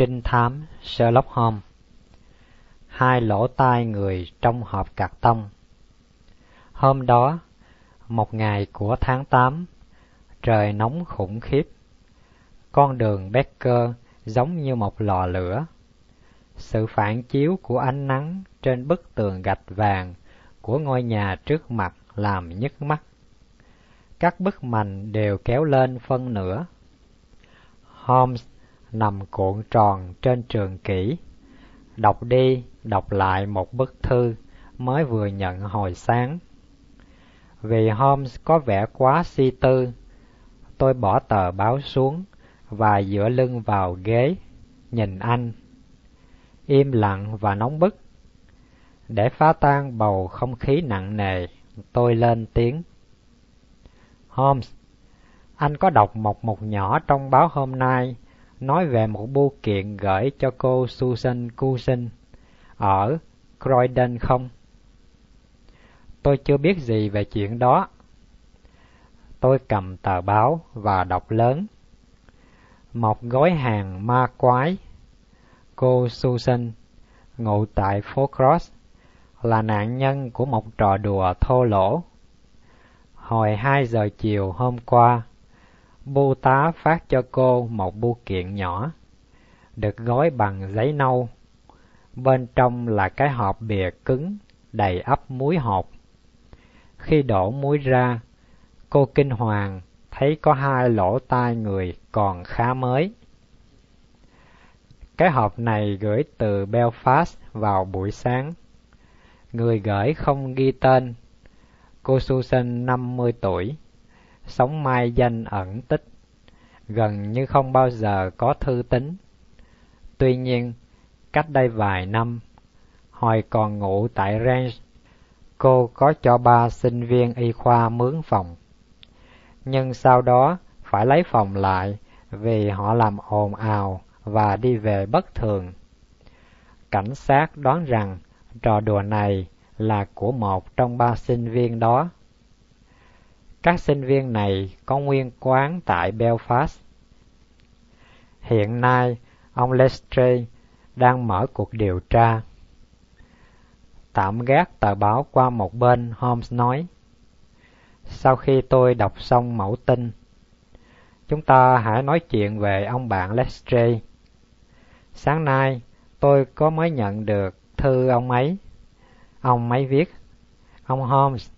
Trinh thám Sherlock Holmes Hai lỗ tai người trong hộp cạc tông Hôm đó, một ngày của tháng tám, trời nóng khủng khiếp. Con đường Becker giống như một lò lửa. Sự phản chiếu của ánh nắng trên bức tường gạch vàng của ngôi nhà trước mặt làm nhức mắt. Các bức mành đều kéo lên phân nửa. Holmes nằm cuộn tròn trên trường kỷ. Đọc đi, đọc lại một bức thư mới vừa nhận hồi sáng. Vì Holmes có vẻ quá si tư, tôi bỏ tờ báo xuống và dựa lưng vào ghế, nhìn anh. Im lặng và nóng bức. Để phá tan bầu không khí nặng nề, tôi lên tiếng. Holmes, anh có đọc một mục nhỏ trong báo hôm nay nói về một bưu kiện gửi cho cô Susan Cousin ở Croydon không? Tôi chưa biết gì về chuyện đó. Tôi cầm tờ báo và đọc lớn. Một gói hàng ma quái. Cô Susan, ngụ tại phố Cross, là nạn nhân của một trò đùa thô lỗ. Hồi hai giờ chiều hôm qua, Bô tá phát cho cô một bưu kiện nhỏ, được gói bằng giấy nâu. Bên trong là cái hộp bìa cứng đầy ắp muối hột. Khi đổ muối ra, cô kinh hoàng thấy có hai lỗ tai người còn khá mới. Cái hộp này gửi từ Belfast vào buổi sáng. Người gửi không ghi tên. Cô Susan 50 tuổi sống mai danh ẩn tích, gần như không bao giờ có thư tín. Tuy nhiên, cách đây vài năm, hồi còn ngủ tại Range, cô có cho ba sinh viên y khoa mướn phòng. Nhưng sau đó phải lấy phòng lại vì họ làm ồn ào và đi về bất thường. Cảnh sát đoán rằng trò đùa này là của một trong ba sinh viên đó. Các sinh viên này có nguyên quán tại Belfast. Hiện nay, ông Lestrade đang mở cuộc điều tra. Tạm gác tờ báo qua một bên, Holmes nói. Sau khi tôi đọc xong mẫu tin, chúng ta hãy nói chuyện về ông bạn Lestrade. Sáng nay, tôi có mới nhận được thư ông ấy. Ông ấy viết, Ông Holmes,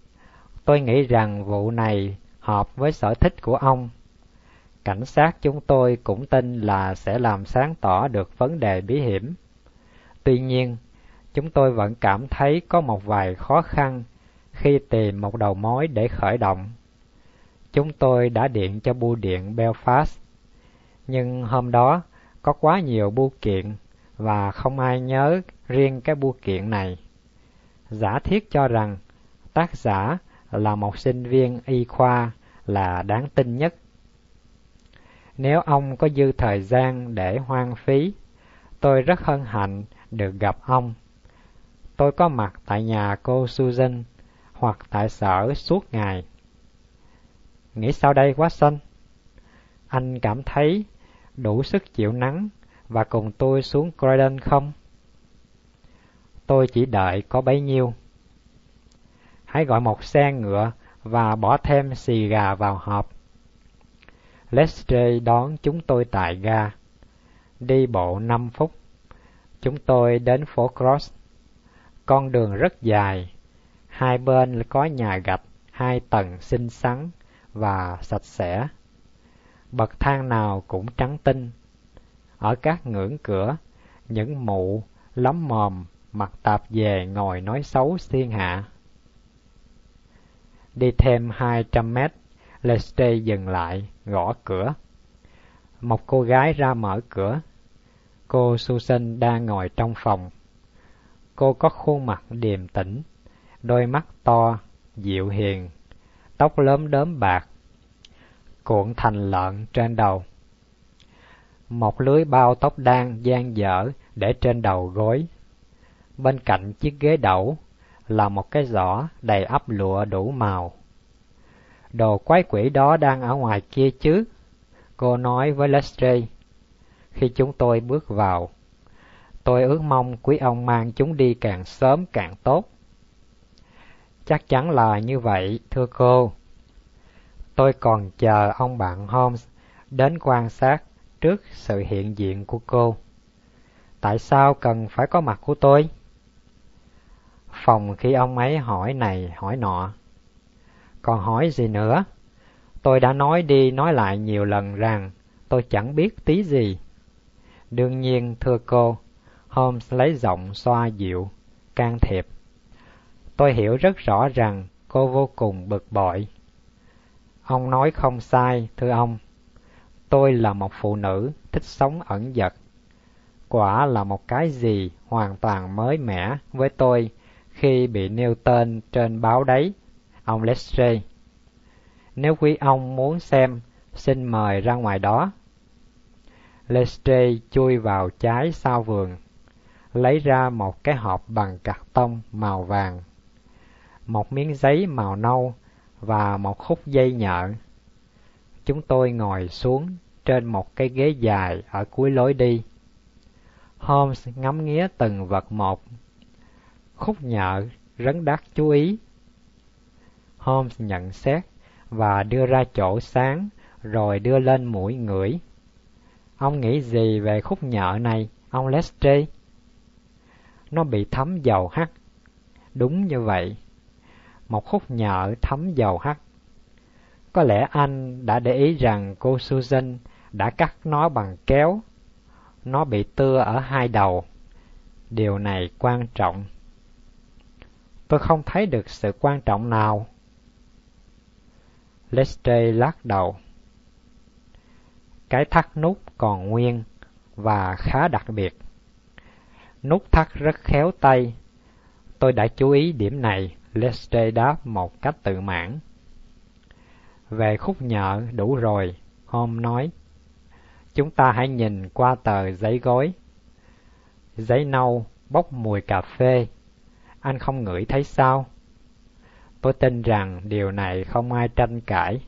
Tôi nghĩ rằng vụ này hợp với sở thích của ông. Cảnh sát chúng tôi cũng tin là sẽ làm sáng tỏ được vấn đề bí hiểm. Tuy nhiên, chúng tôi vẫn cảm thấy có một vài khó khăn khi tìm một đầu mối để khởi động. Chúng tôi đã điện cho bưu điện Belfast, nhưng hôm đó có quá nhiều bưu kiện và không ai nhớ riêng cái bưu kiện này. Giả thiết cho rằng tác giả là một sinh viên y khoa là đáng tin nhất. Nếu ông có dư thời gian để hoang phí, tôi rất hân hạnh được gặp ông. Tôi có mặt tại nhà cô Susan hoặc tại sở suốt ngày. Nghĩ sao đây quá xanh. Anh cảm thấy đủ sức chịu nắng và cùng tôi xuống Croydon không? Tôi chỉ đợi có bấy nhiêu hãy gọi một xe ngựa và bỏ thêm xì gà vào hộp. Lestrade đón chúng tôi tại ga. Đi bộ 5 phút, chúng tôi đến phố Cross. Con đường rất dài, hai bên có nhà gạch hai tầng xinh xắn và sạch sẽ. Bậc thang nào cũng trắng tinh. Ở các ngưỡng cửa, những mụ lắm mồm mặt tạp về ngồi nói xấu thiên hạ. Đi thêm hai trăm mét, Leste dừng lại, gõ cửa. Một cô gái ra mở cửa. Cô Susan đang ngồi trong phòng. Cô có khuôn mặt điềm tĩnh, đôi mắt to, dịu hiền, tóc lớn đốm bạc, cuộn thành lợn trên đầu. Một lưới bao tóc đan gian dở để trên đầu gối. Bên cạnh chiếc ghế đẩu là một cái giỏ đầy ắp lụa đủ màu. Đồ quái quỷ đó đang ở ngoài kia chứ, cô nói với Lestrade. khi chúng tôi bước vào. Tôi ước mong quý ông mang chúng đi càng sớm càng tốt. Chắc chắn là như vậy, thưa cô. Tôi còn chờ ông bạn Holmes đến quan sát trước sự hiện diện của cô. Tại sao cần phải có mặt của tôi? Phòng khi ông ấy hỏi này hỏi nọ. Còn hỏi gì nữa? Tôi đã nói đi nói lại nhiều lần rằng tôi chẳng biết tí gì. Đương nhiên, thưa cô, Holmes lấy giọng xoa dịu, can thiệp. Tôi hiểu rất rõ rằng cô vô cùng bực bội. Ông nói không sai, thưa ông. Tôi là một phụ nữ thích sống ẩn dật. Quả là một cái gì hoàn toàn mới mẻ với tôi khi bị nêu tên trên báo đấy, ông Lestrade. Nếu quý ông muốn xem, xin mời ra ngoài đó. Lestrade chui vào trái sau vườn, lấy ra một cái hộp bằng cạc tông màu vàng, một miếng giấy màu nâu và một khúc dây nhợ. Chúng tôi ngồi xuống trên một cái ghế dài ở cuối lối đi. Holmes ngắm nghía từng vật một. Khúc nhợ rấn đắt chú ý. Holmes nhận xét và đưa ra chỗ sáng rồi đưa lên mũi ngửi. Ông nghĩ gì về khúc nhợ này, ông Lestrade? Nó bị thấm dầu hắt. Đúng như vậy. Một khúc nhợ thấm dầu hắt. Có lẽ anh đã để ý rằng cô Susan đã cắt nó bằng kéo. Nó bị tưa ở hai đầu. Điều này quan trọng. Tôi không thấy được sự quan trọng nào. Lestrade lắc đầu. Cái thắt nút còn nguyên và khá đặc biệt. Nút thắt rất khéo tay. Tôi đã chú ý điểm này, Lestrade đáp một cách tự mãn. Về khúc nhợ đủ rồi, Holmes nói. Chúng ta hãy nhìn qua tờ giấy gói. Giấy nâu bốc mùi cà phê. Anh không ngửi thấy sao? Tôi tin rằng điều này không ai tranh cãi.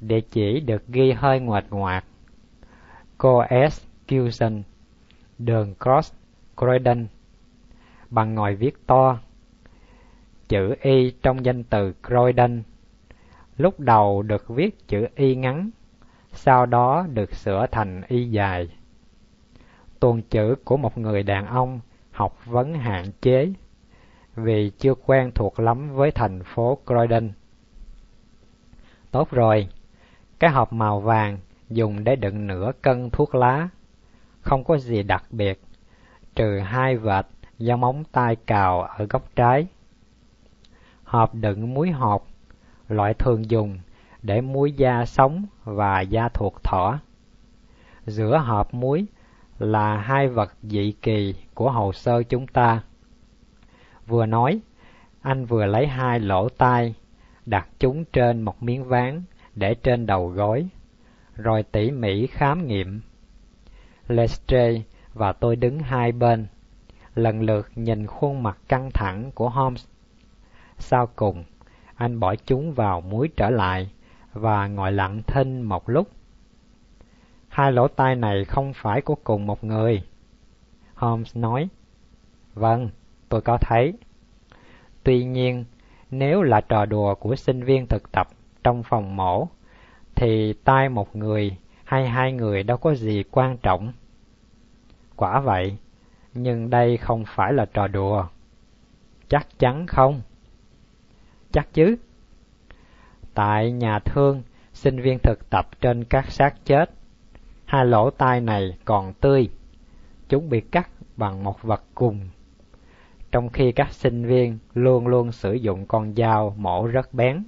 Địa chỉ được ghi hơi ngoệt ngoạc. Cô S. Gilson, đường Cross, Croydon, bằng ngòi viết to. Chữ Y trong danh từ Croydon lúc đầu được viết chữ Y ngắn, sau đó được sửa thành Y dài. Tuần chữ của một người đàn ông học vấn hạn chế vì chưa quen thuộc lắm với thành phố Croydon. Tốt rồi, cái hộp màu vàng dùng để đựng nửa cân thuốc lá, không có gì đặc biệt, trừ hai vệt do móng tay cào ở góc trái. Hộp đựng muối hộp, loại thường dùng để muối da sống và da thuộc thỏ. Giữa hộp muối là hai vật dị kỳ của hồ sơ chúng ta. Vừa nói, anh vừa lấy hai lỗ tai, đặt chúng trên một miếng ván để trên đầu gối, rồi tỉ mỉ khám nghiệm. Lestrade và tôi đứng hai bên, lần lượt nhìn khuôn mặt căng thẳng của Holmes. Sau cùng, anh bỏ chúng vào muối trở lại và ngồi lặng thinh một lúc. Hai lỗ tai này không phải của cùng một người. Holmes nói, Vâng, tôi có thấy. Tuy nhiên, nếu là trò đùa của sinh viên thực tập trong phòng mổ, thì tai một người hay hai người đâu có gì quan trọng. Quả vậy, nhưng đây không phải là trò đùa. Chắc chắn không? Chắc chứ. Tại nhà thương, sinh viên thực tập trên các xác chết, hai lỗ tai này còn tươi. Chúng bị cắt bằng một vật cùng trong khi các sinh viên luôn luôn sử dụng con dao mổ rất bén.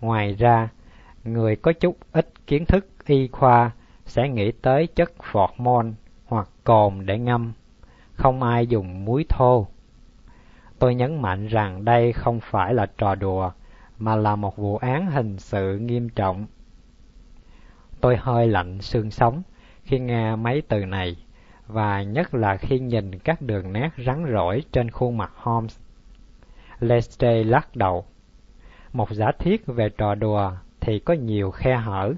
Ngoài ra, người có chút ít kiến thức y khoa sẽ nghĩ tới chất phọt môn hoặc cồn để ngâm, không ai dùng muối thô. Tôi nhấn mạnh rằng đây không phải là trò đùa, mà là một vụ án hình sự nghiêm trọng. Tôi hơi lạnh xương sống khi nghe mấy từ này và nhất là khi nhìn các đường nét rắn rỏi trên khuôn mặt Holmes. Lestrade lắc đầu. Một giả thiết về trò đùa thì có nhiều khe hở.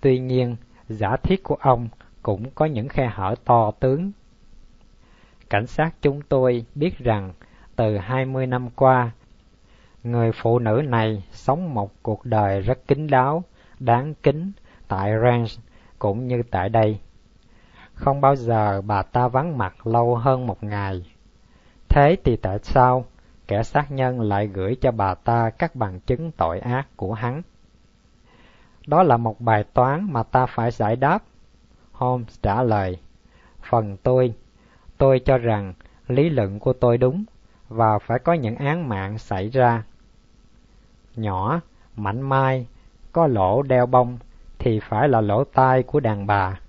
Tuy nhiên, giả thiết của ông cũng có những khe hở to tướng. Cảnh sát chúng tôi biết rằng từ 20 năm qua, người phụ nữ này sống một cuộc đời rất kín đáo, đáng kính tại ranch cũng như tại đây. Không bao giờ bà ta vắng mặt lâu hơn một ngày. Thế thì tại sao kẻ sát nhân lại gửi cho bà ta các bằng chứng tội ác của hắn? Đó là một bài toán mà ta phải giải đáp. Holmes trả lời. Phần tôi, tôi cho rằng lý luận của tôi đúng và phải có những án mạng xảy ra. Nhỏ, mảnh mai, có lỗ đeo bông thì phải là lỗ tai của đàn bà.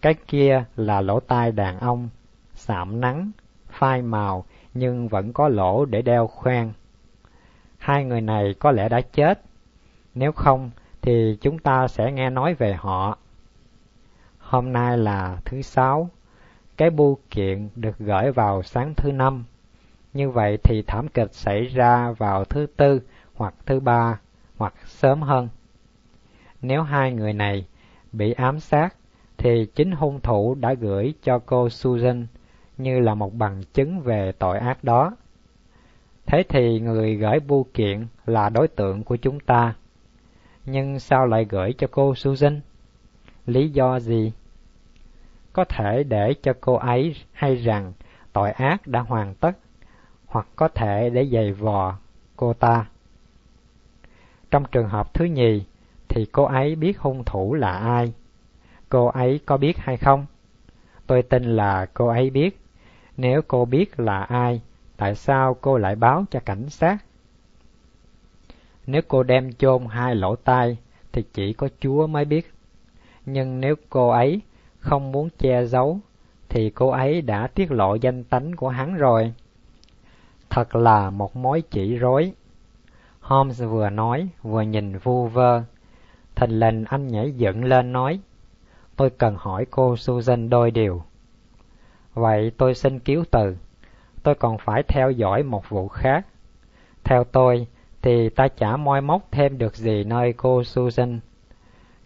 Cái kia là lỗ tai đàn ông, sạm nắng, phai màu nhưng vẫn có lỗ để đeo khoen. Hai người này có lẽ đã chết, nếu không thì chúng ta sẽ nghe nói về họ. Hôm nay là thứ sáu, cái bưu kiện được gửi vào sáng thứ năm. Như vậy thì thảm kịch xảy ra vào thứ tư hoặc thứ ba hoặc sớm hơn. Nếu hai người này bị ám sát thì chính hung thủ đã gửi cho cô Susan như là một bằng chứng về tội ác đó. Thế thì người gửi bưu kiện là đối tượng của chúng ta. Nhưng sao lại gửi cho cô Susan? Lý do gì? Có thể để cho cô ấy hay rằng tội ác đã hoàn tất, hoặc có thể để giày vò cô ta. Trong trường hợp thứ nhì, thì cô ấy biết hung thủ là ai. Cô ấy có biết hay không? Tôi tin là cô ấy biết. Nếu cô biết là ai, tại sao cô lại báo cho cảnh sát? Nếu cô đem chôn hai lỗ tai, thì chỉ có Chúa mới biết. Nhưng nếu cô ấy không muốn che giấu, thì cô ấy đã tiết lộ danh tánh của hắn rồi. Thật là một mối chỉ rối. Holmes vừa nói, vừa nhìn vu vơ. Thình lình anh nhảy dựng lên nói, tôi cần hỏi cô Susan đôi điều. Vậy tôi xin cứu từ. Tôi còn phải theo dõi một vụ khác. Theo tôi, thì ta chả moi móc thêm được gì nơi cô Susan.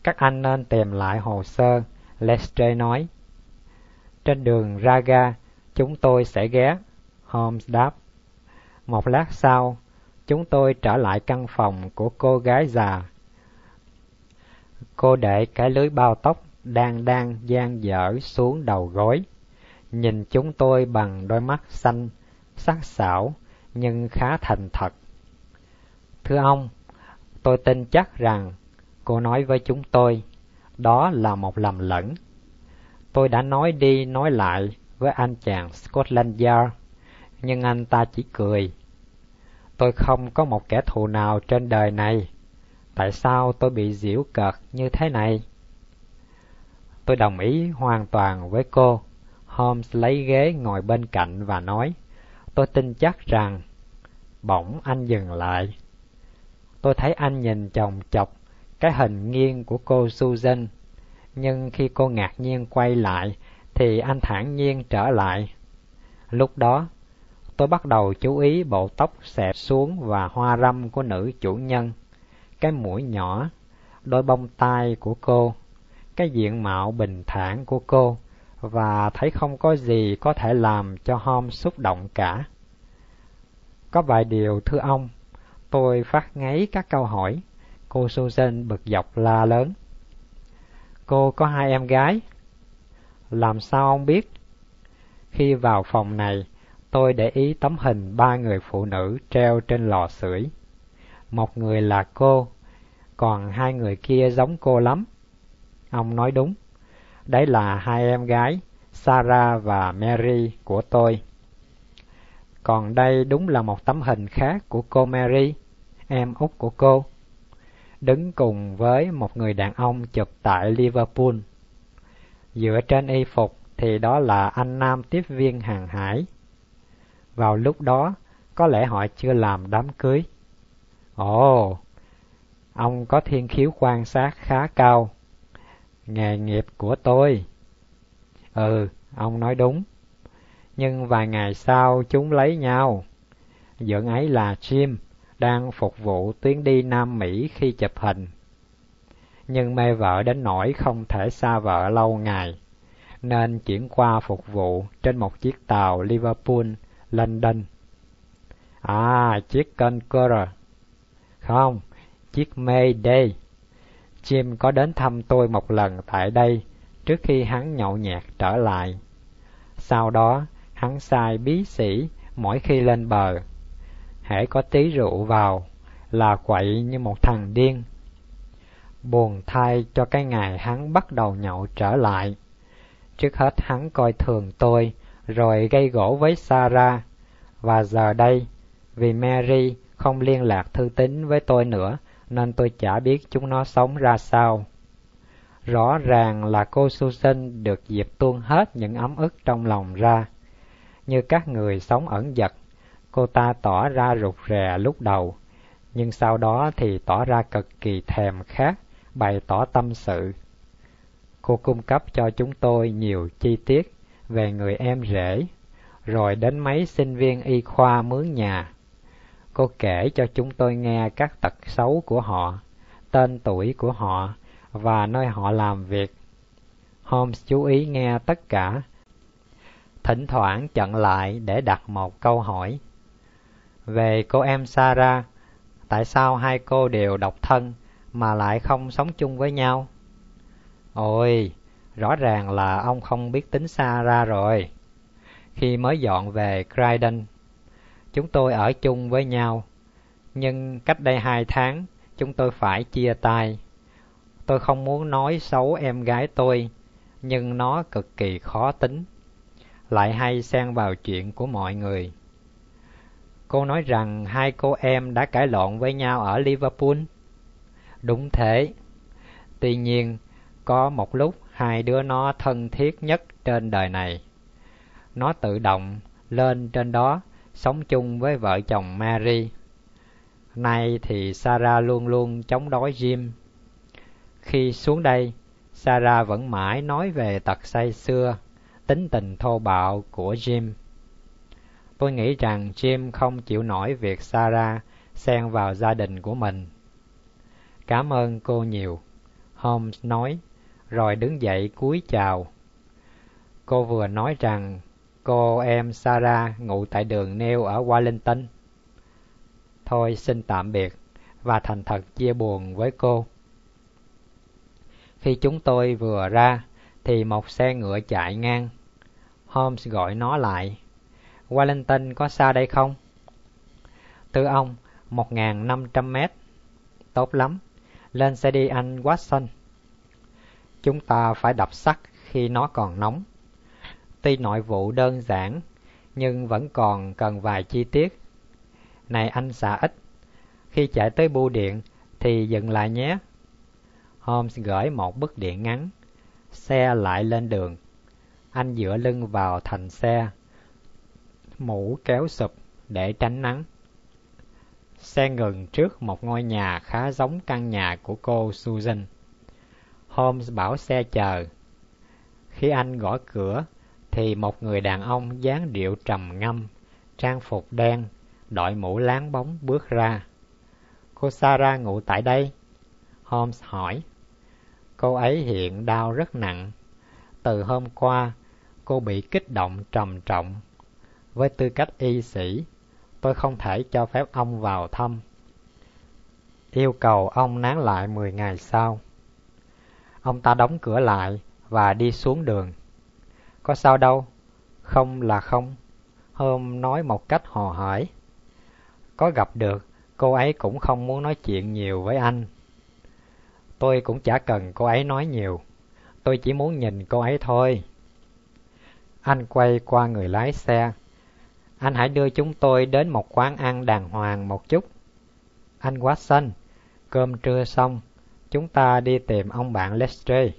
Các anh nên tìm lại hồ sơ, Lestrade nói. Trên đường ra ga chúng tôi sẽ ghé, Holmes đáp. Một lát sau, chúng tôi trở lại căn phòng của cô gái già. Cô để cái lưới bao tóc đang đang gian dở xuống đầu gối, nhìn chúng tôi bằng đôi mắt xanh, sắc sảo nhưng khá thành thật. Thưa ông, tôi tin chắc rằng cô nói với chúng tôi, đó là một lầm lẫn. Tôi đã nói đi nói lại với anh chàng Scotland Yard, nhưng anh ta chỉ cười. Tôi không có một kẻ thù nào trên đời này. Tại sao tôi bị giễu cợt như thế này? Tôi đồng ý hoàn toàn với cô. Holmes lấy ghế ngồi bên cạnh và nói, tôi tin chắc rằng... Bỗng anh dừng lại. Tôi thấy anh nhìn chồng chọc cái hình nghiêng của cô Susan, nhưng khi cô ngạc nhiên quay lại thì anh thản nhiên trở lại. Lúc đó, tôi bắt đầu chú ý bộ tóc xẹp xuống và hoa râm của nữ chủ nhân, cái mũi nhỏ, đôi bông tai của cô, cái diện mạo bình thản của cô và thấy không có gì có thể làm cho Hom xúc động cả. Có vài điều thưa ông, tôi phát ngáy các câu hỏi. Cô Susan bực dọc la lớn. Cô có hai em gái. Làm sao ông biết? Khi vào phòng này, tôi để ý tấm hình ba người phụ nữ treo trên lò sưởi. Một người là cô, còn hai người kia giống cô lắm. Ông nói đúng. Đấy là hai em gái, Sarah và Mary của tôi. Còn đây đúng là một tấm hình khác của cô Mary, em út của cô, đứng cùng với một người đàn ông chụp tại Liverpool. Dựa trên y phục thì đó là anh nam tiếp viên hàng hải. Vào lúc đó, có lẽ họ chưa làm đám cưới. Ồ, ông có thiên khiếu quan sát khá cao. Nghề nghiệp của tôi. Ừ, ông nói đúng. Nhưng vài ngày sau chúng lấy nhau. Dưỡng ấy là Jim, đang phục vụ tuyến đi Nam Mỹ khi chụp hình. Nhưng mê vợ đến nỗi không thể xa vợ lâu ngày. nên chuyển qua phục vụ trên một chiếc tàu Liverpool, London. À, chiếc Concora. Không, chiếc Mayday. Jim có đến thăm tôi một lần tại đây trước khi hắn nhậu nhẹt trở lại. Sau đó, hắn sai bí sĩ mỗi khi lên bờ. Hễ có tí rượu vào là quậy như một thằng điên. Buồn thay cho cái ngày hắn bắt đầu nhậu trở lại. Trước hết hắn coi thường tôi, rồi gây gỗ với Sarah. Và giờ đây, vì Mary không liên lạc thư tín với tôi nữa, nên tôi chả biết chúng nó sống ra sao. Rõ ràng là cô Susan được dịp tuôn hết những ấm ức trong lòng ra. Như các người sống ẩn giật, cô ta tỏ ra rụt rè lúc đầu, nhưng sau đó thì tỏ ra cực kỳ thèm khát, bày tỏ tâm sự. Cô cung cấp cho chúng tôi nhiều chi tiết về người em rể, rồi đến mấy sinh viên y khoa mướn nhà. Cô kể cho chúng tôi nghe các tật xấu của họ, tên tuổi của họ và nơi họ làm việc. Holmes chú ý nghe tất cả. Thỉnh thoảng chặn lại để đặt một câu hỏi. Về cô em Sarah, tại sao hai cô đều độc thân mà lại không sống chung với nhau? Ôi, rõ ràng là ông không biết tính Sarah rồi. Khi mới dọn về Croydon, chúng tôi ở chung với nhau, nhưng cách đây hai tháng chúng tôi phải chia tay. Tôi không muốn nói xấu em gái tôi, nhưng nó cực kỳ khó tính, lại hay xen vào chuyện của mọi người. Cô nói rằng hai cô em đã cãi lộn với nhau ở Liverpool. Đúng thế. Tuy nhiên, có một lúc hai đứa nó thân thiết nhất trên đời này. Nó tự động lên trên đó sống chung với vợ chồng Mary. Nay thì Sarah luôn luôn chống đối Jim. Khi xuống đây, Sarah vẫn mãi nói về tật say xưa, tính tình thô bạo của Jim. Tôi nghĩ rằng Jim không chịu nổi việc Sarah xen vào gia đình của mình. Cảm ơn cô nhiều, Holmes nói, rồi đứng dậy cúi chào. Cô vừa nói rằng cô em Sarah ngụ tại đường nêu ở Wellington. Thôi xin tạm biệt và thành thật chia buồn với cô. Khi chúng tôi vừa ra thì một xe ngựa chạy ngang. Holmes gọi nó lại. Wellington có xa đây không? Thưa ông, 1.500 mét. Tốt lắm. Lên xe đi anh Watson. Chúng ta phải đập sắt khi nó còn nóng. Tuy nội vụ đơn giản, nhưng vẫn còn cần vài chi tiết. Này anh xạ ít, khi chạy tới bưu điện thì dừng lại nhé. Holmes gửi một bức điện ngắn. Xe lại lên đường. Anh dựa lưng vào thành xe, mũ kéo sụp để tránh nắng. Xe ngừng trước một ngôi nhà khá giống căn nhà của cô Susan. Holmes bảo xe chờ. Khi anh gõ cửa, thì một người đàn ông dáng điệu trầm ngâm, trang phục đen, đội mũ láng bóng bước ra. Cô Sarah ngủ tại đây? Holmes hỏi. Cô ấy hiện đau rất nặng. Từ hôm qua, cô bị kích động trầm trọng. Với tư cách y sĩ, tôi không thể cho phép ông vào thăm. Yêu cầu ông nán lại 10 ngày sau. Ông ta đóng cửa lại và đi xuống đường. Có sao đâu, không là không. Hôm nói một cách hò hỏi. Có gặp được, cô ấy cũng không muốn nói chuyện nhiều với anh. Tôi cũng chả cần cô ấy nói nhiều. Tôi chỉ muốn nhìn cô ấy thôi. Anh quay qua người lái xe. Anh hãy đưa chúng tôi đến một quán ăn đàng hoàng một chút. Anh quá xanh, cơm trưa xong, chúng ta đi tìm ông bạn Lestrade.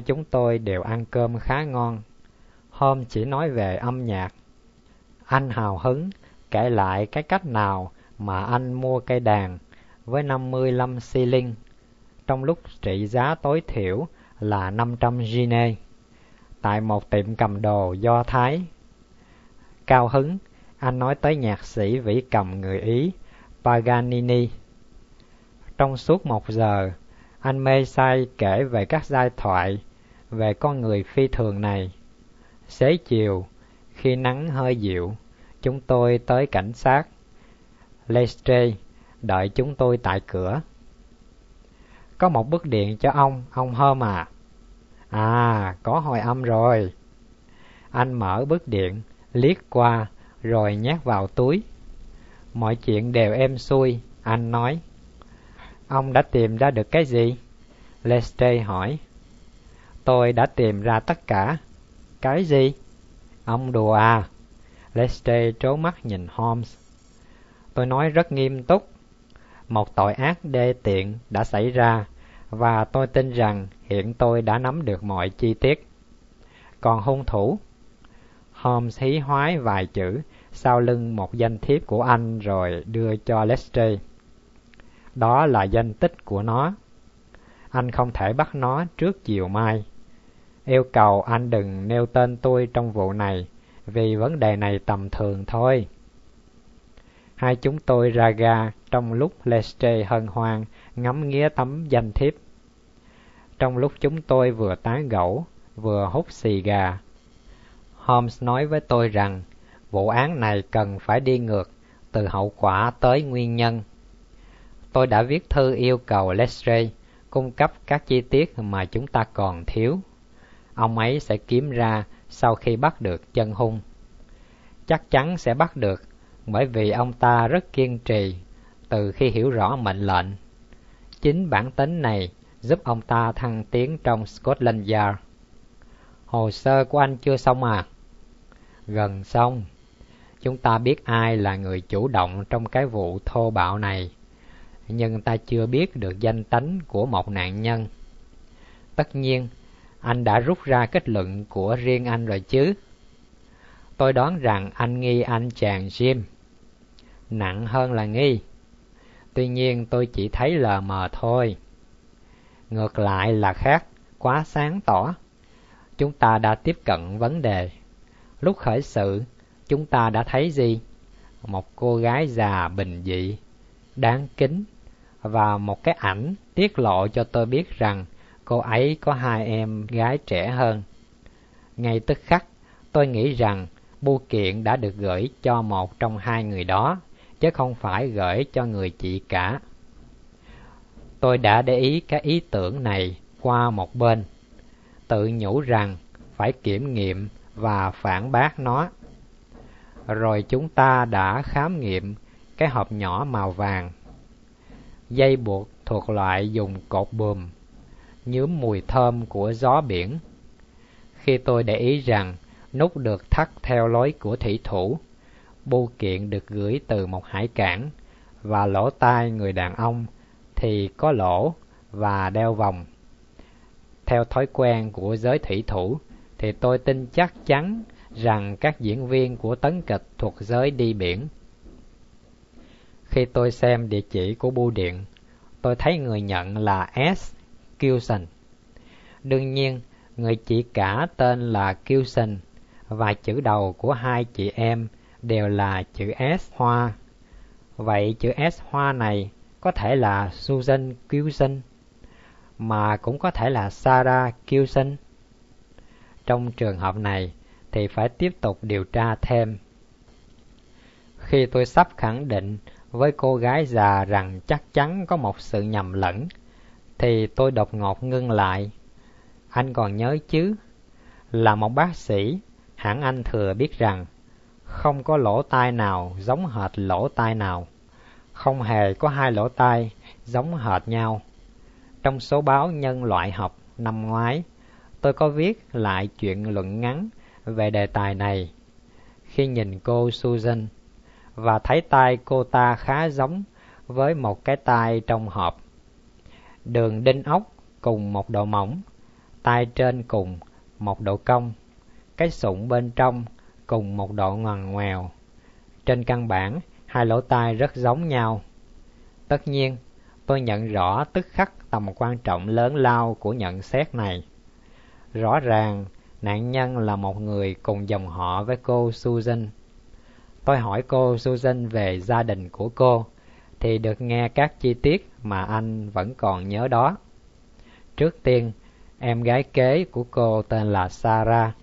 Hai chúng tôi đều ăn cơm khá ngon. Hôm chỉ nói về âm nhạc. Anh hào hứng kể lại cái cách nào mà anh mua cây đàn với 55 linh, trong lúc trị giá tối thiểu là 500 guinea tại một tiệm cầm đồ Do Thái. Cao hứng, anh nói tới nhạc sĩ vĩ cầm người Ý Paganini. Trong suốt một giờ, anh mê say kể về các giai thoại về con người phi thường này. Xế chiều, khi nắng hơi dịu, chúng tôi tới cảnh sát. Lestrade đợi chúng tôi tại cửa. Có một bức điện cho ông, ông Hôm à. À, có hồi âm rồi. Anh mở bức điện, liếc qua, rồi nhét vào túi. Mọi chuyện đều êm xuôi, anh nói. Ông đã tìm ra được cái gì? Lestrade hỏi. Tôi đã tìm ra tất cả. Cái gì? Ông đùa à? Lestrade trố mắt nhìn Holmes. Tôi nói rất nghiêm túc. Một tội ác đê tiện đã xảy ra, và tôi tin rằng hiện tôi đã nắm được mọi chi tiết. Còn hung thủ? Holmes hí hoái vài chữ sau lưng một danh thiếp của anh rồi đưa cho Lestrade. Đó là danh tích của nó. Anh không thể bắt nó trước chiều mai. Yêu cầu anh đừng nêu tên tôi trong vụ này, vì vấn đề này tầm thường thôi. Hai chúng tôi ra ga trong lúc Lestrade hân hoan ngắm nghía tấm danh thiếp. Trong lúc chúng tôi vừa tán gẫu, vừa hút xì gà, Holmes nói với tôi rằng vụ án này cần phải đi ngược từ hậu quả tới nguyên nhân. Tôi đã viết thư yêu cầu Lestrade cung cấp các chi tiết mà chúng ta còn thiếu. Ông ấy sẽ kiếm ra sau khi bắt được chân hung. Chắc chắn sẽ bắt được bởi vì ông ta rất kiên trì từ khi hiểu rõ mệnh lệnh. Chính bản tính này giúp ông ta thăng tiến trong Scotland Yard. Hồ sơ của anh chưa xong à? Gần xong. Chúng ta biết ai là người chủ động trong cái vụ thô bạo này, nhưng ta chưa biết được danh tánh của một nạn nhân. Tất nhiên, anh đã rút ra kết luận của riêng anh rồi chứ. Tôi đoán rằng anh nghi anh chàng Jim. Nặng hơn là nghi. Tuy nhiên tôi chỉ thấy lờ mờ thôi. Ngược lại là khác, quá sáng tỏ. Chúng ta đã tiếp cận vấn đề. Lúc khởi sự, chúng ta đã thấy gì? Một cô gái già bình dị, đáng kính và một cái ảnh tiết lộ cho tôi biết rằng cô ấy có hai em gái trẻ hơn. Ngay tức khắc, tôi nghĩ rằng bưu kiện đã được gửi cho một trong hai người đó, chứ không phải gửi cho người chị cả. Tôi đã để ý cái ý tưởng này qua một bên, tự nhủ rằng phải kiểm nghiệm và phản bác nó. Rồi chúng ta đã khám nghiệm cái hộp nhỏ màu vàng. Dây buộc thuộc loại dùng cột buồm, nhuốm mùi thơm của gió biển. Khi tôi để ý rằng nút được thắt theo lối của thủy thủ, bưu kiện được gửi từ một hải cảng và lỗ tai người đàn ông thì có lỗ và đeo vòng. Theo thói quen của giới thủy thủ, thì tôi tin chắc chắn rằng các diễn viên của tấn kịch thuộc giới đi biển. Khi tôi xem địa chỉ của bưu điện, tôi thấy người nhận là S. Kilson. Đương nhiên, người chị cả tên là Kilson và chữ đầu của hai chị em đều là chữ S hoa. Vậy chữ S hoa này có thể là Susan Kilson, mà cũng có thể là Sarah Kilson. Trong trường hợp này thì phải tiếp tục điều tra thêm. Khi tôi sắp khẳng định với cô gái già rằng chắc chắn có một sự nhầm lẫn, thì tôi đột ngột ngưng lại. Anh còn nhớ chứ? Là một bác sĩ, hẳn anh thừa biết rằng không có lỗ tai nào giống hệt lỗ tai nào. Không hề có hai lỗ tai giống hệt nhau. Trong số báo nhân loại học năm ngoái, tôi có viết lại chuyện luận ngắn về đề tài này. Khi nhìn cô Susan và thấy tai cô ta khá giống với một cái tai trong hộp. Đường đinh ốc cùng một độ mỏng, tay trên cùng một độ cong, cái sụng bên trong cùng một độ ngoằn ngoèo. Trên căn bản, hai lỗ tai rất giống nhau. Tất nhiên, tôi nhận rõ tức khắc tầm quan trọng lớn lao của nhận xét này. Rõ ràng, nạn nhân là một người cùng dòng họ với cô Susan. Tôi hỏi cô Susan về gia đình của cô, thì được nghe các chi tiết mà anh vẫn còn nhớ đó. Trước tiên, em gái kế của cô tên là Sarah.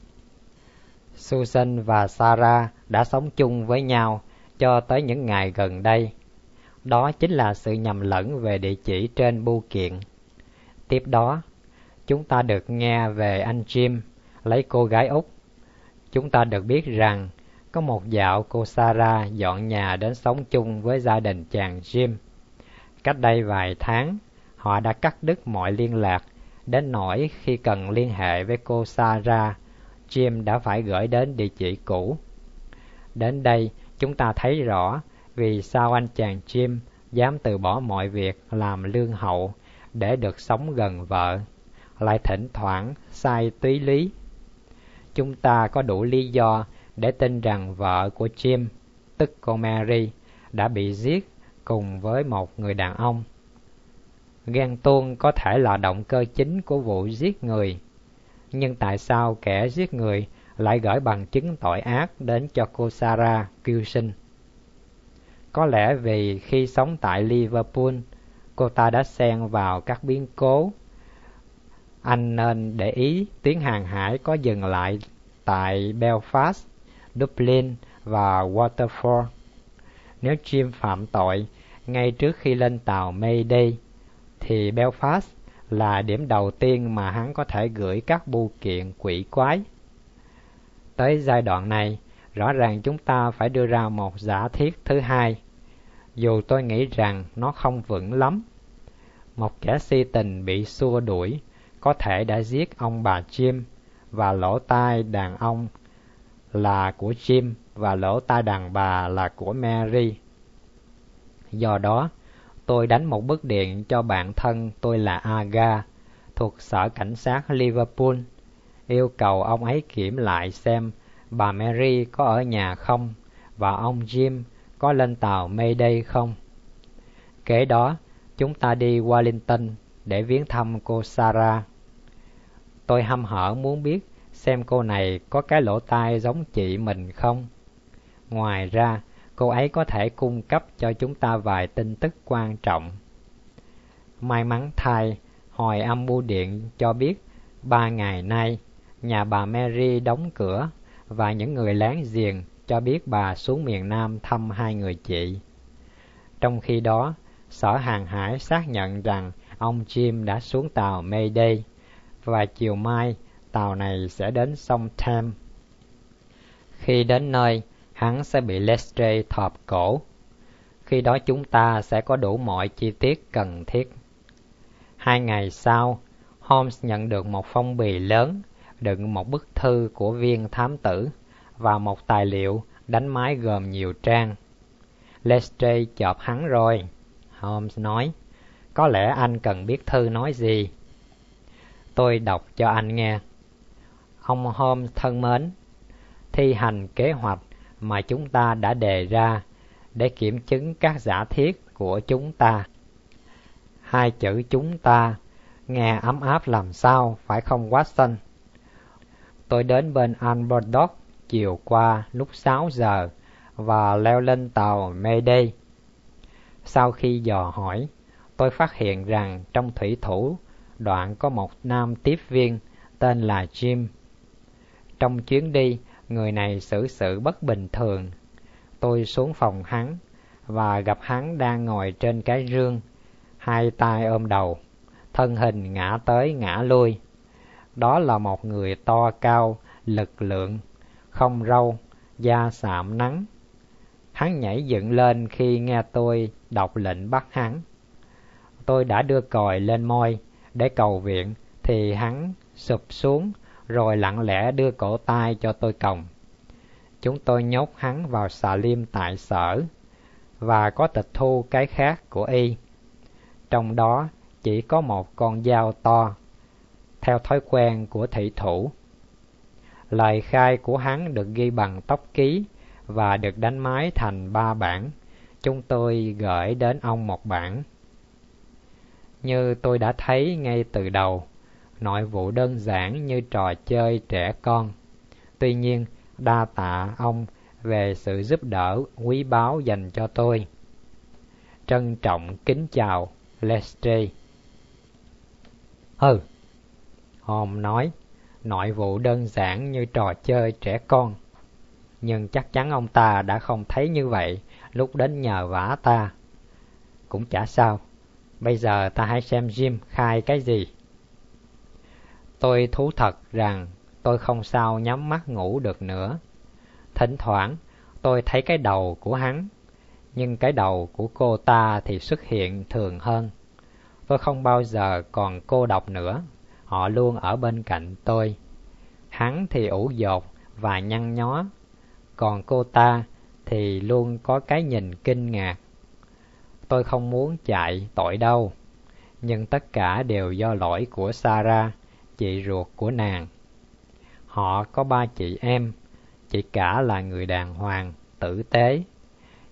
Susan và Sarah đã sống chung với nhau cho tới những ngày gần đây. Đó chính là sự nhầm lẫn về địa chỉ trên bưu kiện. Tiếp đó, chúng ta được nghe về anh Jim lấy cô gái Úc. Chúng ta được biết rằng có một dạo cô Sarah dọn nhà đến sống chung với gia đình chàng Jim. Cách đây vài tháng, họ đã cắt đứt mọi liên lạc, đến nỗi khi cần liên hệ với cô Sarah, Jim đã phải gửi đến địa chỉ cũ. Đến đây, chúng ta thấy rõ vì sao anh chàng Jim dám từ bỏ mọi việc làm lương hậu để được sống gần vợ, lại thỉnh thoảng sai túy lý. Chúng ta có đủ lý do để tin rằng vợ của Jim, tức cô Mary, đã bị giết cùng với một người đàn ông. Ghen tuông có thể là động cơ chính của vụ giết người, nhưng tại sao kẻ giết người lại gửi bằng chứng tội ác đến cho cô Sarah kêu sinh? Có lẽ vì khi sống tại Liverpool, cô ta đã xen vào các biến cố. Anh nên để ý tiếng hàng hải có dừng lại tại Belfast, Dublin và Waterford. Nếu Jim phạm tội ngay trước khi lên tàu Mayday, thì Belfast là điểm đầu tiên mà hắn có thể gửi các bưu kiện quỷ quái. Tới giai đoạn này, rõ ràng chúng ta phải đưa ra một giả thiết thứ hai, dù tôi nghĩ rằng nó không vững lắm. Một kẻ si tình bị xua đuổi có thể đã giết ông bà Jim và lỗ tai đàn ông là của Jim và lỗ tai đàn bà là của Mary. Do đó, tôi đánh một bức điện cho bạn thân tôi là Aga, thuộc sở cảnh sát Liverpool, yêu cầu ông ấy kiểm lại xem bà Mary có ở nhà không và ông Jim có lên tàu Mayday không. Kế đó, chúng ta đi Wellington để viếng thăm cô Sarah. Tôi hăm hở muốn biết xem cô này có cái lỗ tai giống chị mình không. Ngoài ra, cô ấy có thể cung cấp cho chúng ta vài tin tức quan trọng. May mắn thay, hồi âm bưu điện cho biết ba ngày nay nhà bà Mary đóng cửa và những người láng giềng cho biết bà xuống miền Nam thăm hai người chị. Trong khi đó, Sở Hàng Hải xác nhận rằng ông Jim đã xuống tàu Mayday và chiều mai tàu này sẽ đến sông Thames. Khi đến nơi, hắn sẽ bị Lestrade thọp cổ. Khi đó chúng ta sẽ có đủ mọi chi tiết cần thiết. Hai ngày sau, Holmes nhận được một phong bì lớn đựng một bức thư của viên thám tử và một tài liệu đánh máy gồm nhiều trang. Lestrade chọp hắn rồi, Holmes nói. Có lẽ anh cần biết thư nói gì. Tôi đọc cho anh nghe. Ông hôm thân mến, thi hành kế hoạch mà chúng ta đã đề ra để kiểm chứng các giả thiết của chúng ta. Hai chữ chúng ta nghe ấm áp làm sao phải không Watson? Tôi đến bên Albert Dock chiều qua lúc 6 giờ và leo lên tàu Mayday. Sau khi dò hỏi, tôi phát hiện rằng trong thủy thủ đoạn có một nam tiếp viên tên là Jim. Trong chuyến đi, người này xử sự bất bình thường. Tôi xuống phòng hắn và gặp hắn đang ngồi trên cái rương, hai tay ôm đầu, thân hình ngã tới ngã lui. Đó là một người to cao, lực lượng, không râu, da sạm nắng. Hắn nhảy dựng lên khi nghe tôi đọc lệnh bắt hắn. Tôi đã đưa còi lên môi để cầu viện thì hắn sụp xuống rồi lặng lẽ đưa cổ tay cho tôi còng. Chúng tôi nhốt hắn vào xà liêm tại sở và có tịch thu cái khác của y. Trong đó chỉ có một con dao to. theo thói quen của thị thủ. Lời khai của hắn được ghi bằng tóc ký và được đánh máy thành ba bản. Chúng tôi gửi đến ông một bản. Như tôi đã thấy ngay từ đầu, nội vụ đơn giản như trò chơi trẻ con. Tuy nhiên, đa tạ ông về sự giúp đỡ quý báu dành cho tôi. Trân trọng kính chào, Leslie. Ừ, Hòm nói, nội vụ đơn giản như trò chơi trẻ con. Nhưng chắc chắn ông ta đã không thấy như vậy lúc đến nhờ vả ta. Cũng chả sao, bây giờ ta hãy xem Jim khai cái gì. Tôi thú thật rằng tôi không sao nhắm mắt ngủ được nữa. Thỉnh thoảng tôi thấy cái đầu của hắn, nhưng cái đầu của cô ta thì xuất hiện thường hơn. Tôi không bao giờ còn cô độc nữa, họ luôn ở bên cạnh tôi. Hắn thì ủ dột và nhăn nhó, còn cô ta thì luôn có cái nhìn kinh ngạc. Tôi không muốn chạy tội đâu, nhưng tất cả đều do lỗi của Sarah, chị ruột của nàng. Họ có ba chị em, chị cả là người đàng hoàng, tử tế.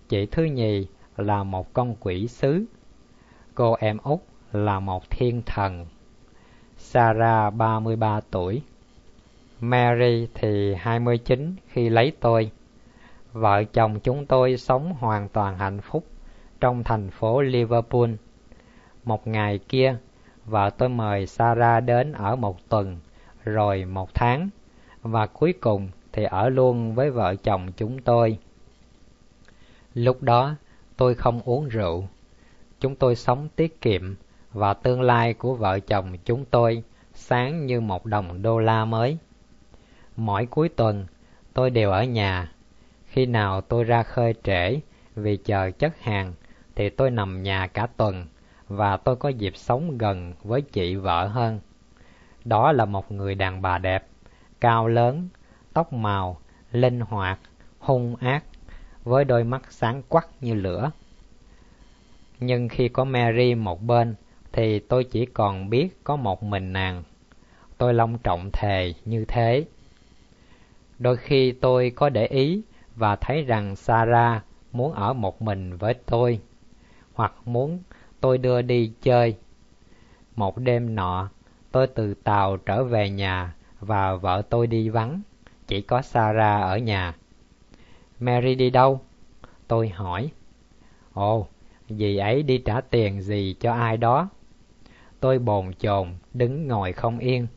Chị thứ nhì là một con quỷ sứ. Cô em út là một thiên thần. Sarah 33 tuổi. Mary thì 29 khi lấy tôi. Vợ chồng chúng tôi sống hoàn toàn hạnh phúc trong thành phố Liverpool. Một ngày kia, vợ tôi mời Sarah đến ở một tuần, rồi một tháng, và cuối cùng thì ở luôn với vợ chồng chúng tôi. Lúc đó, tôi không uống rượu. Chúng tôi sống tiết kiệm và tương lai của vợ chồng chúng tôi sáng như một đồng đô la mới. Mỗi cuối tuần, tôi đều ở nhà. Khi nào tôi ra khơi trễ vì chờ chất hàng thì tôi nằm nhà cả tuần và tôi có dịp sống gần với chị vợ hơn. Đó là một người đàn bà đẹp, cao lớn, tóc màu, linh hoạt, hung ác, với đôi mắt sáng quắc như lửa. Nhưng khi có Mary một bên, thì tôi chỉ còn biết có một mình nàng. Tôi long trọng thề như thế. Đôi khi tôi có để ý và thấy rằng Sarah muốn ở một mình với tôi, hoặc muốn tôi đưa đi chơi. Một đêm nọ, tôi từ tàu trở về nhà và vợ tôi đi vắng, chỉ có Sarah ở nhà. Mary đi đâu? Tôi hỏi. Ồ, dì ấy đi trả tiền gì cho ai đó. Tôi bồn chồn, đứng ngồi không yên.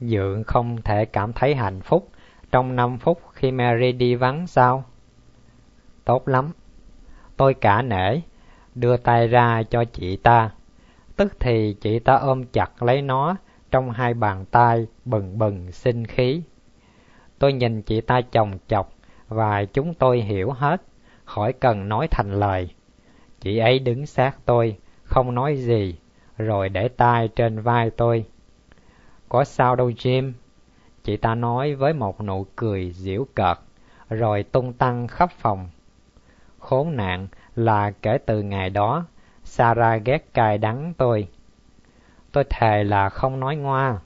Dượng không thể cảm thấy hạnh phúc trong năm phút khi Mary đi vắng sao? Tốt lắm. Tôi cả nể, đưa tay ra cho chị ta. Tức thì chị ta ôm chặt lấy nó trong hai bàn tay bừng bừng sinh khí. Tôi nhìn chị ta chồng chọc và chúng tôi hiểu hết, khỏi cần nói thành lời. Chị ấy đứng sát tôi, không nói gì, rồi để tay trên vai tôi. Có sao đâu Jim? Chị ta nói với một nụ cười giễu cợt, rồi tung tăng khắp phòng. Khốn nạn là kể từ ngày đó, Sarah ghét cay đắng tôi. Tôi thề là không nói ngoa.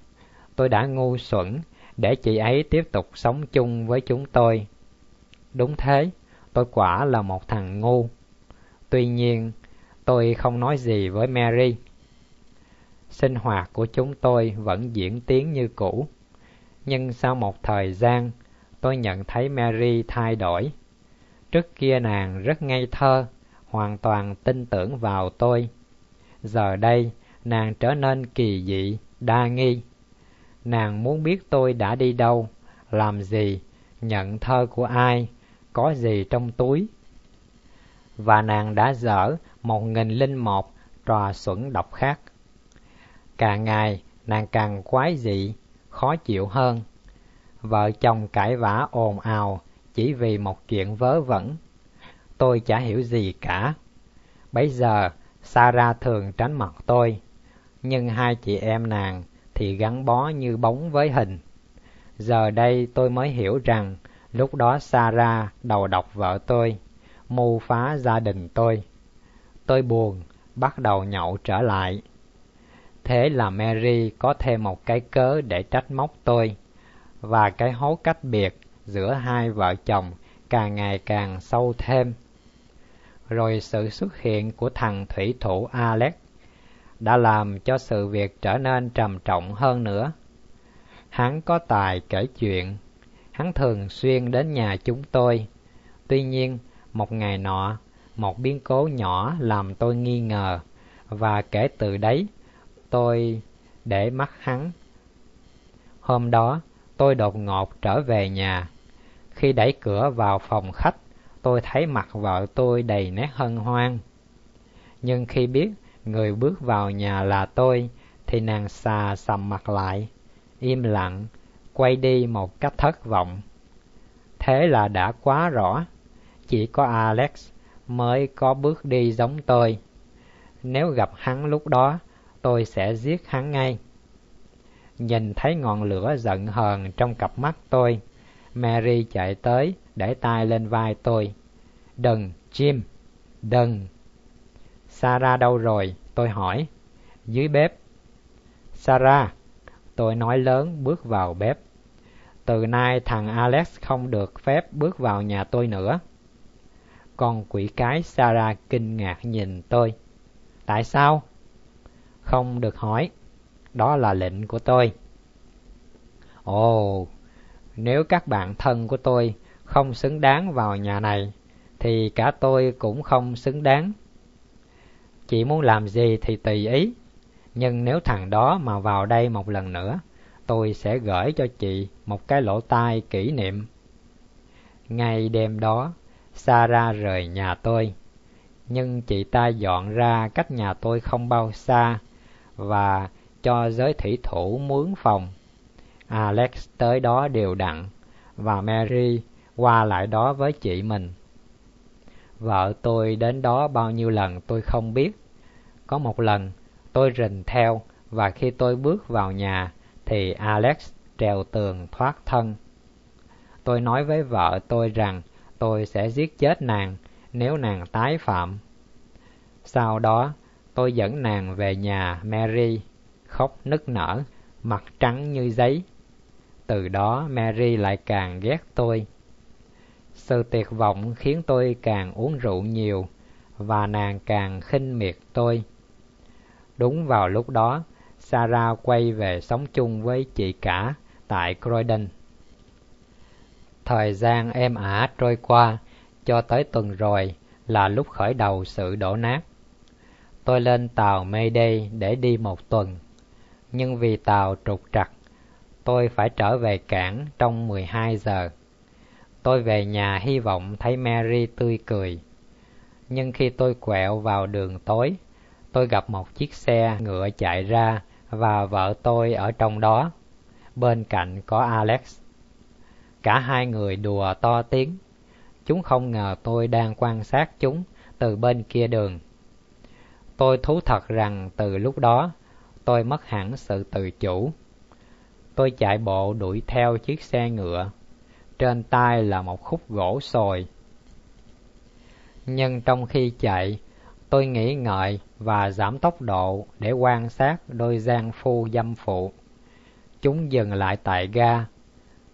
Tôi đã ngu xuẩn để chị ấy tiếp tục sống chung với chúng tôi. Đúng thế, tôi quả là một thằng ngu. Tuy nhiên, tôi không nói gì với Mary. Sinh hoạt của chúng tôi vẫn diễn tiến như cũ. Nhưng sau một thời gian, tôi nhận thấy Mary thay đổi. Trước kia nàng rất ngây thơ, hoàn toàn tin tưởng vào tôi. Giờ đây, nàng trở nên kỳ dị, đa nghi. Nàng muốn biết tôi đã đi đâu, làm gì, nhận thơ của ai, có gì trong túi. Và nàng đã dở một nghìn linh một trò xuẩn độc khác. Càng ngày, nàng càng quái dị, khó chịu hơn. Vợ chồng cãi vã ồn ào chỉ vì một chuyện vớ vẩn. Tôi chả hiểu gì cả. Bấy giờ, Sarah thường tránh mặt tôi, nhưng hai chị em nàng thì gắn bó như bóng với hình. Giờ đây tôi mới hiểu rằng lúc đó Sarah đầu độc vợ tôi, mưu phá gia đình tôi. Tôi buồn, bắt đầu nhậu trở lại. Thế là Mary có thêm một cái cớ để trách móc tôi, và cái hố cách biệt giữa hai vợ chồng càng ngày càng sâu thêm. Rồi sự xuất hiện của thằng thủy thủ Alex đã làm cho sự việc trở nên trầm trọng hơn nữa. Hắn có tài kể chuyện, hắn thường xuyên đến nhà chúng tôi. Tuy nhiên, một ngày nọ, một biến cố nhỏ làm tôi nghi ngờ, và kể từ đấy, tôi để mắt hắn. Hôm đó, tôi đột ngột trở về nhà. Khi đẩy cửa vào phòng khách, tôi thấy mặt vợ tôi đầy nét hân hoan. Nhưng khi biết người bước vào nhà là tôi, thì nàng xà sầm mặt lại, im lặng, quay đi một cách thất vọng. Thế là đã quá rõ, chỉ có Alex mới có bước đi giống tôi. Nếu gặp hắn lúc đó, tôi sẽ giết hắn ngay. Nhìn thấy ngọn lửa giận hờn trong cặp mắt tôi, Mary chạy tới để tay lên vai tôi. Đừng, Jim, đừng. Sarah đâu rồi? Tôi hỏi. Dưới bếp. Sarah, tôi nói lớn bước vào bếp. Từ nay thằng Alex không được phép bước vào nhà tôi nữa. Con quỷ cái Sarah kinh ngạc nhìn tôi. Tại sao? Không được hỏi. Đó là lệnh của tôi. Ồ, nếu các bạn thân của tôi không xứng đáng vào nhà này, thì cả tôi cũng không xứng đáng. Chị muốn làm gì thì tùy ý, nhưng nếu thằng đó mà vào đây một lần nữa, tôi sẽ gửi cho chị một cái lỗ tai kỷ niệm. Ngày đêm đó, Sarah rời nhà tôi, nhưng chị ta dọn ra cách nhà tôi không bao xa và cho giới thủy thủ mướn phòng. Alex tới đó đều đặn và Mary qua lại đó với chị mình. Vợ tôi đến đó bao nhiêu lần tôi không biết. Có một lần tôi rình theo và khi tôi bước vào nhà thì Alex trèo tường thoát thân. Tôi nói với vợ tôi rằng tôi sẽ giết chết nàng nếu nàng tái phạm. Sau đó, tôi dẫn nàng về nhà Mary, khóc nức nở, mặt trắng như giấy. Từ đó Mary lại càng ghét tôi. Sự tuyệt vọng khiến tôi càng uống rượu nhiều và nàng càng khinh miệt tôi. Đúng vào lúc đó, Sarah quay về sống chung với chị cả tại Croydon. Thời gian êm ả trôi qua, cho tới tuần rồi là lúc khởi đầu sự đổ nát. Tôi lên tàu Mayday để đi một tuần, nhưng vì tàu trục trặc, tôi phải trở về cảng trong 12 giờ. Tôi về nhà hy vọng thấy Mary tươi cười. Nhưng khi tôi quẹo vào đường tối, tôi gặp một chiếc xe ngựa chạy ra và vợ tôi ở trong đó. Bên cạnh có Alex. Cả hai người đùa to tiếng. Chúng không ngờ tôi đang quan sát chúng từ bên kia đường. Tôi thú thật rằng từ lúc đó tôi mất hẳn sự tự chủ. Tôi chạy bộ đuổi theo chiếc xe ngựa trên tay là một khúc gỗ sồi. Nhưng trong khi chạy, tôi nghĩ ngợi và giảm tốc độ để quan sát đôi gian phu dâm phụ. Chúng dừng lại tại ga.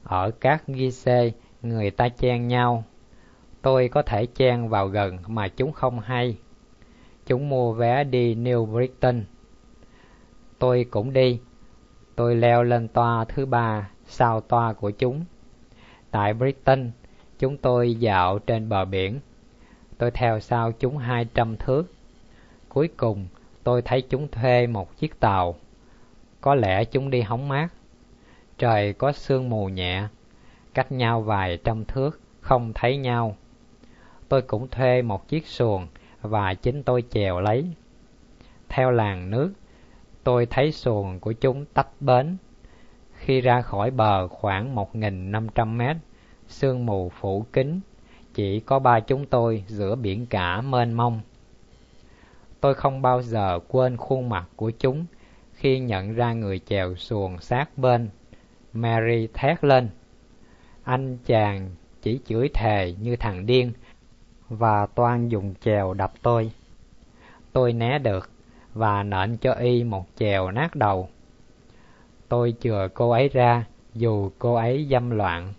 Ở các ghi xe người ta chen nhau. Tôi có thể chen vào gần mà chúng không hay. Chúng mua vé đi New Britain. Tôi cũng đi. Tôi leo lên toa thứ ba sau toa của chúng Tại Britain, chúng tôi dạo trên bờ biển. Tôi theo sau chúng hai trăm thước. Cuối cùng, tôi thấy chúng thuê một chiếc tàu. Có lẽ chúng đi hóng mát. Trời có sương mù nhẹ, cách nhau vài trăm thước, không thấy nhau. Tôi cũng thuê một chiếc xuồng và chính tôi chèo lấy. Theo làng nước, tôi thấy xuồng của chúng tách bến khi ra khỏi bờ khoảng 1.500 mét, sương mù phủ kín, chỉ có ba chúng tôi giữa biển cả mênh mông. Tôi không bao giờ quên khuôn mặt của chúng khi nhận ra người chèo xuồng sát bên. Mary thét lên. Anh chàng chỉ chửi thề như thằng điên và toan dùng chèo đập tôi. Tôi né được và nện cho y một chèo nát đầu. Tôi chừa cô ấy ra dù cô ấy dâm loạn.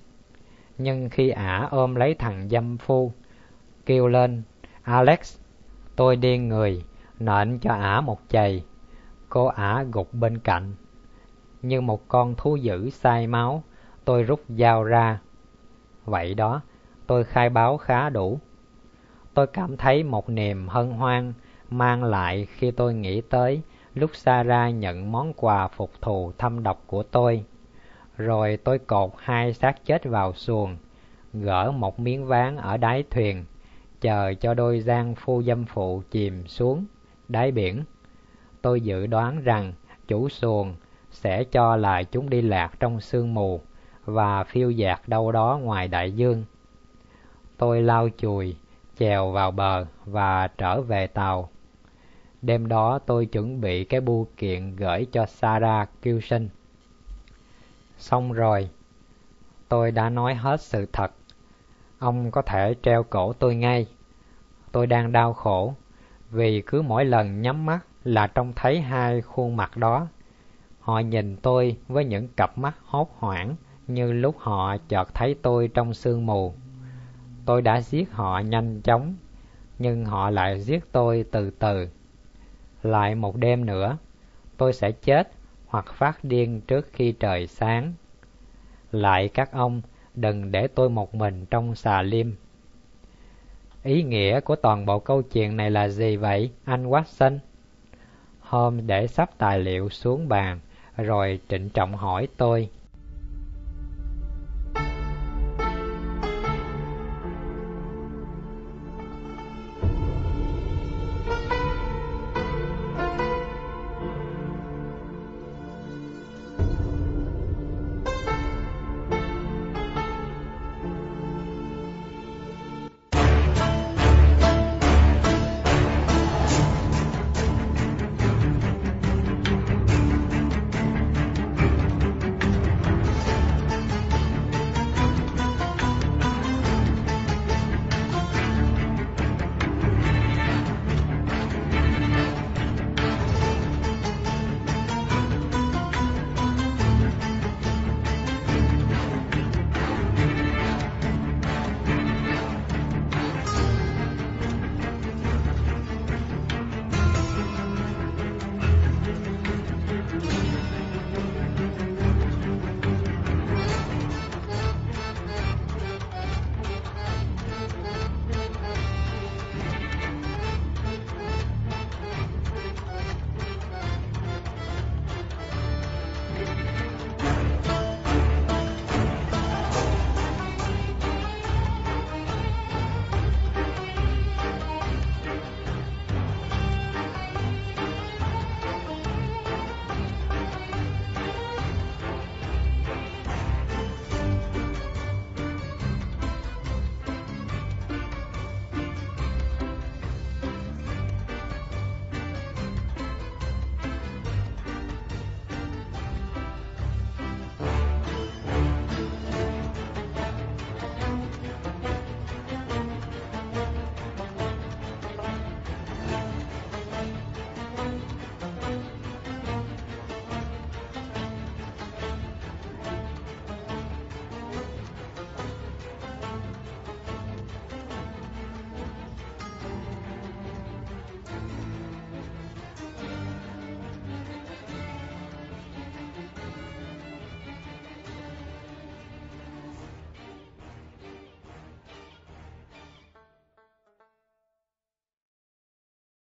Nhưng khi ả ôm lấy thằng dâm phu, kêu lên, Alex, tôi điên người, nện cho ả một chày. Cô ả gục bên cạnh. Như một con thú dữ say máu, tôi rút dao ra. Vậy đó, tôi khai báo khá đủ. Tôi cảm thấy một niềm hân hoan mang lại khi tôi nghĩ tới lúc Sarah nhận món quà phục thù thâm độc của tôi. Rồi tôi cột hai xác chết vào xuồng, gỡ một miếng ván ở đáy thuyền, chờ cho đôi giang phu dâm phụ chìm xuống đáy biển. Tôi dự đoán rằng chủ xuồng sẽ cho là chúng đi lạc trong sương mù và phiêu dạt đâu đó ngoài đại dương. Tôi lau chùi, chèo vào bờ và trở về tàu. Đêm đó tôi chuẩn bị cái bưu kiện gửi cho Sarah Kilson. Xong rồi, tôi đã nói hết sự thật. Ông có thể treo cổ tôi ngay. Tôi đang đau khổ, vì cứ mỗi lần nhắm mắt là trông thấy hai khuôn mặt đó. Họ nhìn tôi với những cặp mắt hốt hoảng như lúc họ chợt thấy tôi trong sương mù. Tôi đã giết họ nhanh chóng, nhưng họ lại giết tôi từ từ. Lại một đêm nữa, tôi sẽ chết hoặc phát điên trước khi trời sáng. Lại các ông, đừng để tôi một mình trong xà liêm. Ý nghĩa của toàn bộ câu chuyện này là gì vậy, anh Watson? Holmes để sắp tài liệu xuống bàn, rồi trịnh trọng hỏi tôi.